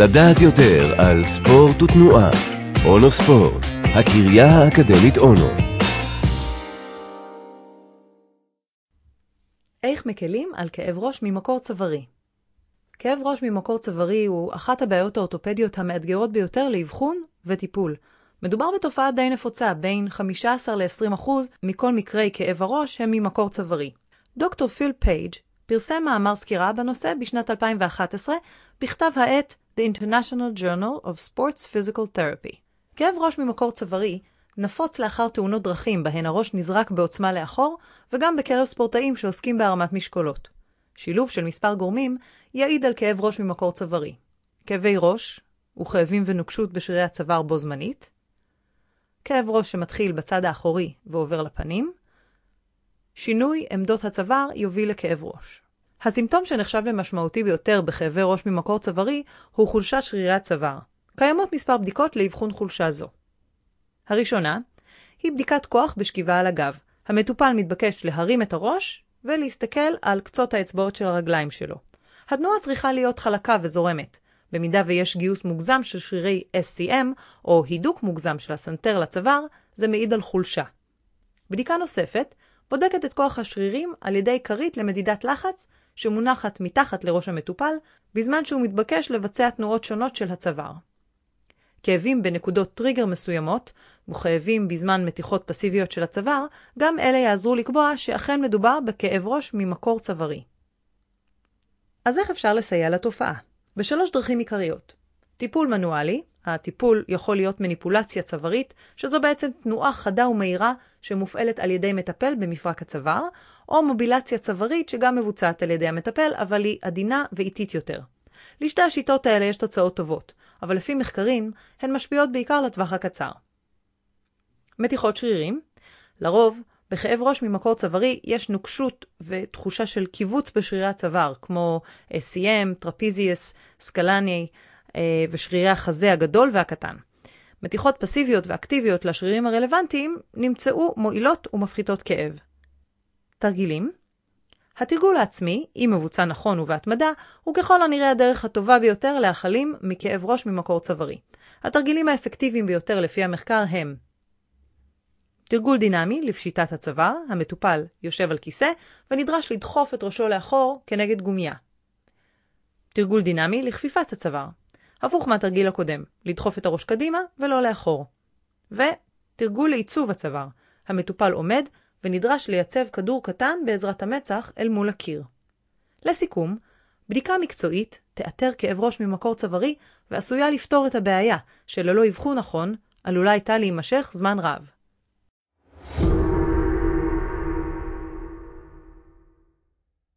לדעת יותר על ספורט ותנועה. אונו ספורט, הקריה האקדמית אונו. איך מקלים על כאב ראש ממקור צווארי? כאב ראש ממקור צווארי הוא אחת הבעיות האורתופדיות המאתגרות ביותר לאבחון וטיפול. מדובר בתופעה די נפוצה, בין 15 ל-20% מכל מקרי כאב הראש הם ממקור צווארי. דוקטור פיל פייג' פרסם מאמר סקירה בנושא בשנת 2011 בכתב העת The International Journal of Sports Physical Therapy. כאב ראש ממקור צווארי נפוץ לאחר תאונות דרכים בהן הראש נזרק בעוצמה לאחור, וגם בקרב ספורטאים שעוסקים בהרמת משקולות. שילוב של מספר גורמים יעיד על כאב ראש ממקור צווארי. כאבי ראש וכאבים ונוקשות בשרירי הצוואר בו זמנית, כאב ראש שמתחיל בצד האחורי ועובר לפנים, שינוי עמדות הצוואר יוביל לכאב ראש. הסימפטום שנחשב למשמעותי ביותר בכאבי ראש ממקור צווארי הוא חולשת שרירי הצוואר. קיימות מספר בדיקות לאבחון חולשה זו. הראשונה היא בדיקת כוח בשכיבה על הגב. המטופל מתבקש להרים את הראש ולהסתכל על קצות האצבעות של הרגליים שלו. התנועה צריכה להיות חלקה וזורמת. במידה ויש גיוס מוגזם של שרירי SCM, או הידוק מוגזם של הסנטר לצוואר, זה מעיד על חולשה. בדיקה נוספת בודקת את כוח השרירים על ידי כרית למדידת לחץ שמונחת מתחת לראש המטופל, בזמן שהוא מתבקש לבצע תנועות שונות של הצוואר. כאבים בנקודות טריגר מסוימות, וכאבים בזמן מתיחות פסיביות של הצוואר, גם אלה יעזרו לקבוע שאכן מדובר בכאב ראש ממקור צווארי. אז איך אפשר לסייע לתופעה? בשלוש דרכים עיקריות. טיפול מנואלי, הטיפול יכול להיות מניפולציה צווארית, שזו בעצם תנועה חדה ומהירה שמופעלת על ידי מטפל במפרק הצוואר, או מובילציה צווארית שגם מבוצעת על ידי המטפל, אבל היא עדינה ואיטית יותר. לשתי השיטות האלה יש תוצאות טובות, אבל לפי מחקרים, הן משפיעות בעיקר לטווח הקצר. מתיחות שרירים לרוב, בכאב ראש ממקור צווארי יש נוקשות ותחושה של קיבוץ בשרירי הצוואר, כמו SCM, טרפיזיוס, סקלני ושרירי החזה הגדול והקטן. מתיחות פסיביות ואקטיביות לשרירים הרלוונטיים נמצאו מועילות ומפחיתות כאב. תרגילים. התרגול העצמי, אם מבוצע נכון ובהתמדה, הוא ככל הנראה הדרך הטובה ביותר להחלים מכאב ראש ממקור צווארי. התרגילים האפקטיביים ביותר לפי המחקר הם תרגול דינמי לפשיטת הצוואר, המטופל יושב על כיסא ונדרש לדחוף את ראשו לאחור כנגד גומייה. תרגול דינמי לכפיפת הצוואר, הפוך מהתרגיל הקודם, לדחוף את הראש קדימה ולא לאחור. ותרגול לעיצוב הצוואר, המטופל עומד ונדרש לייצב כדור קטן בעזרת המצח אל מול הקיר. לסיכום, בדיקה מקצועית תאתר כאב ראש ממקור צווארי ועשויה לפתור את הבעיה, שללא אבחון נכון, עלולה הייתה להימשך זמן רב.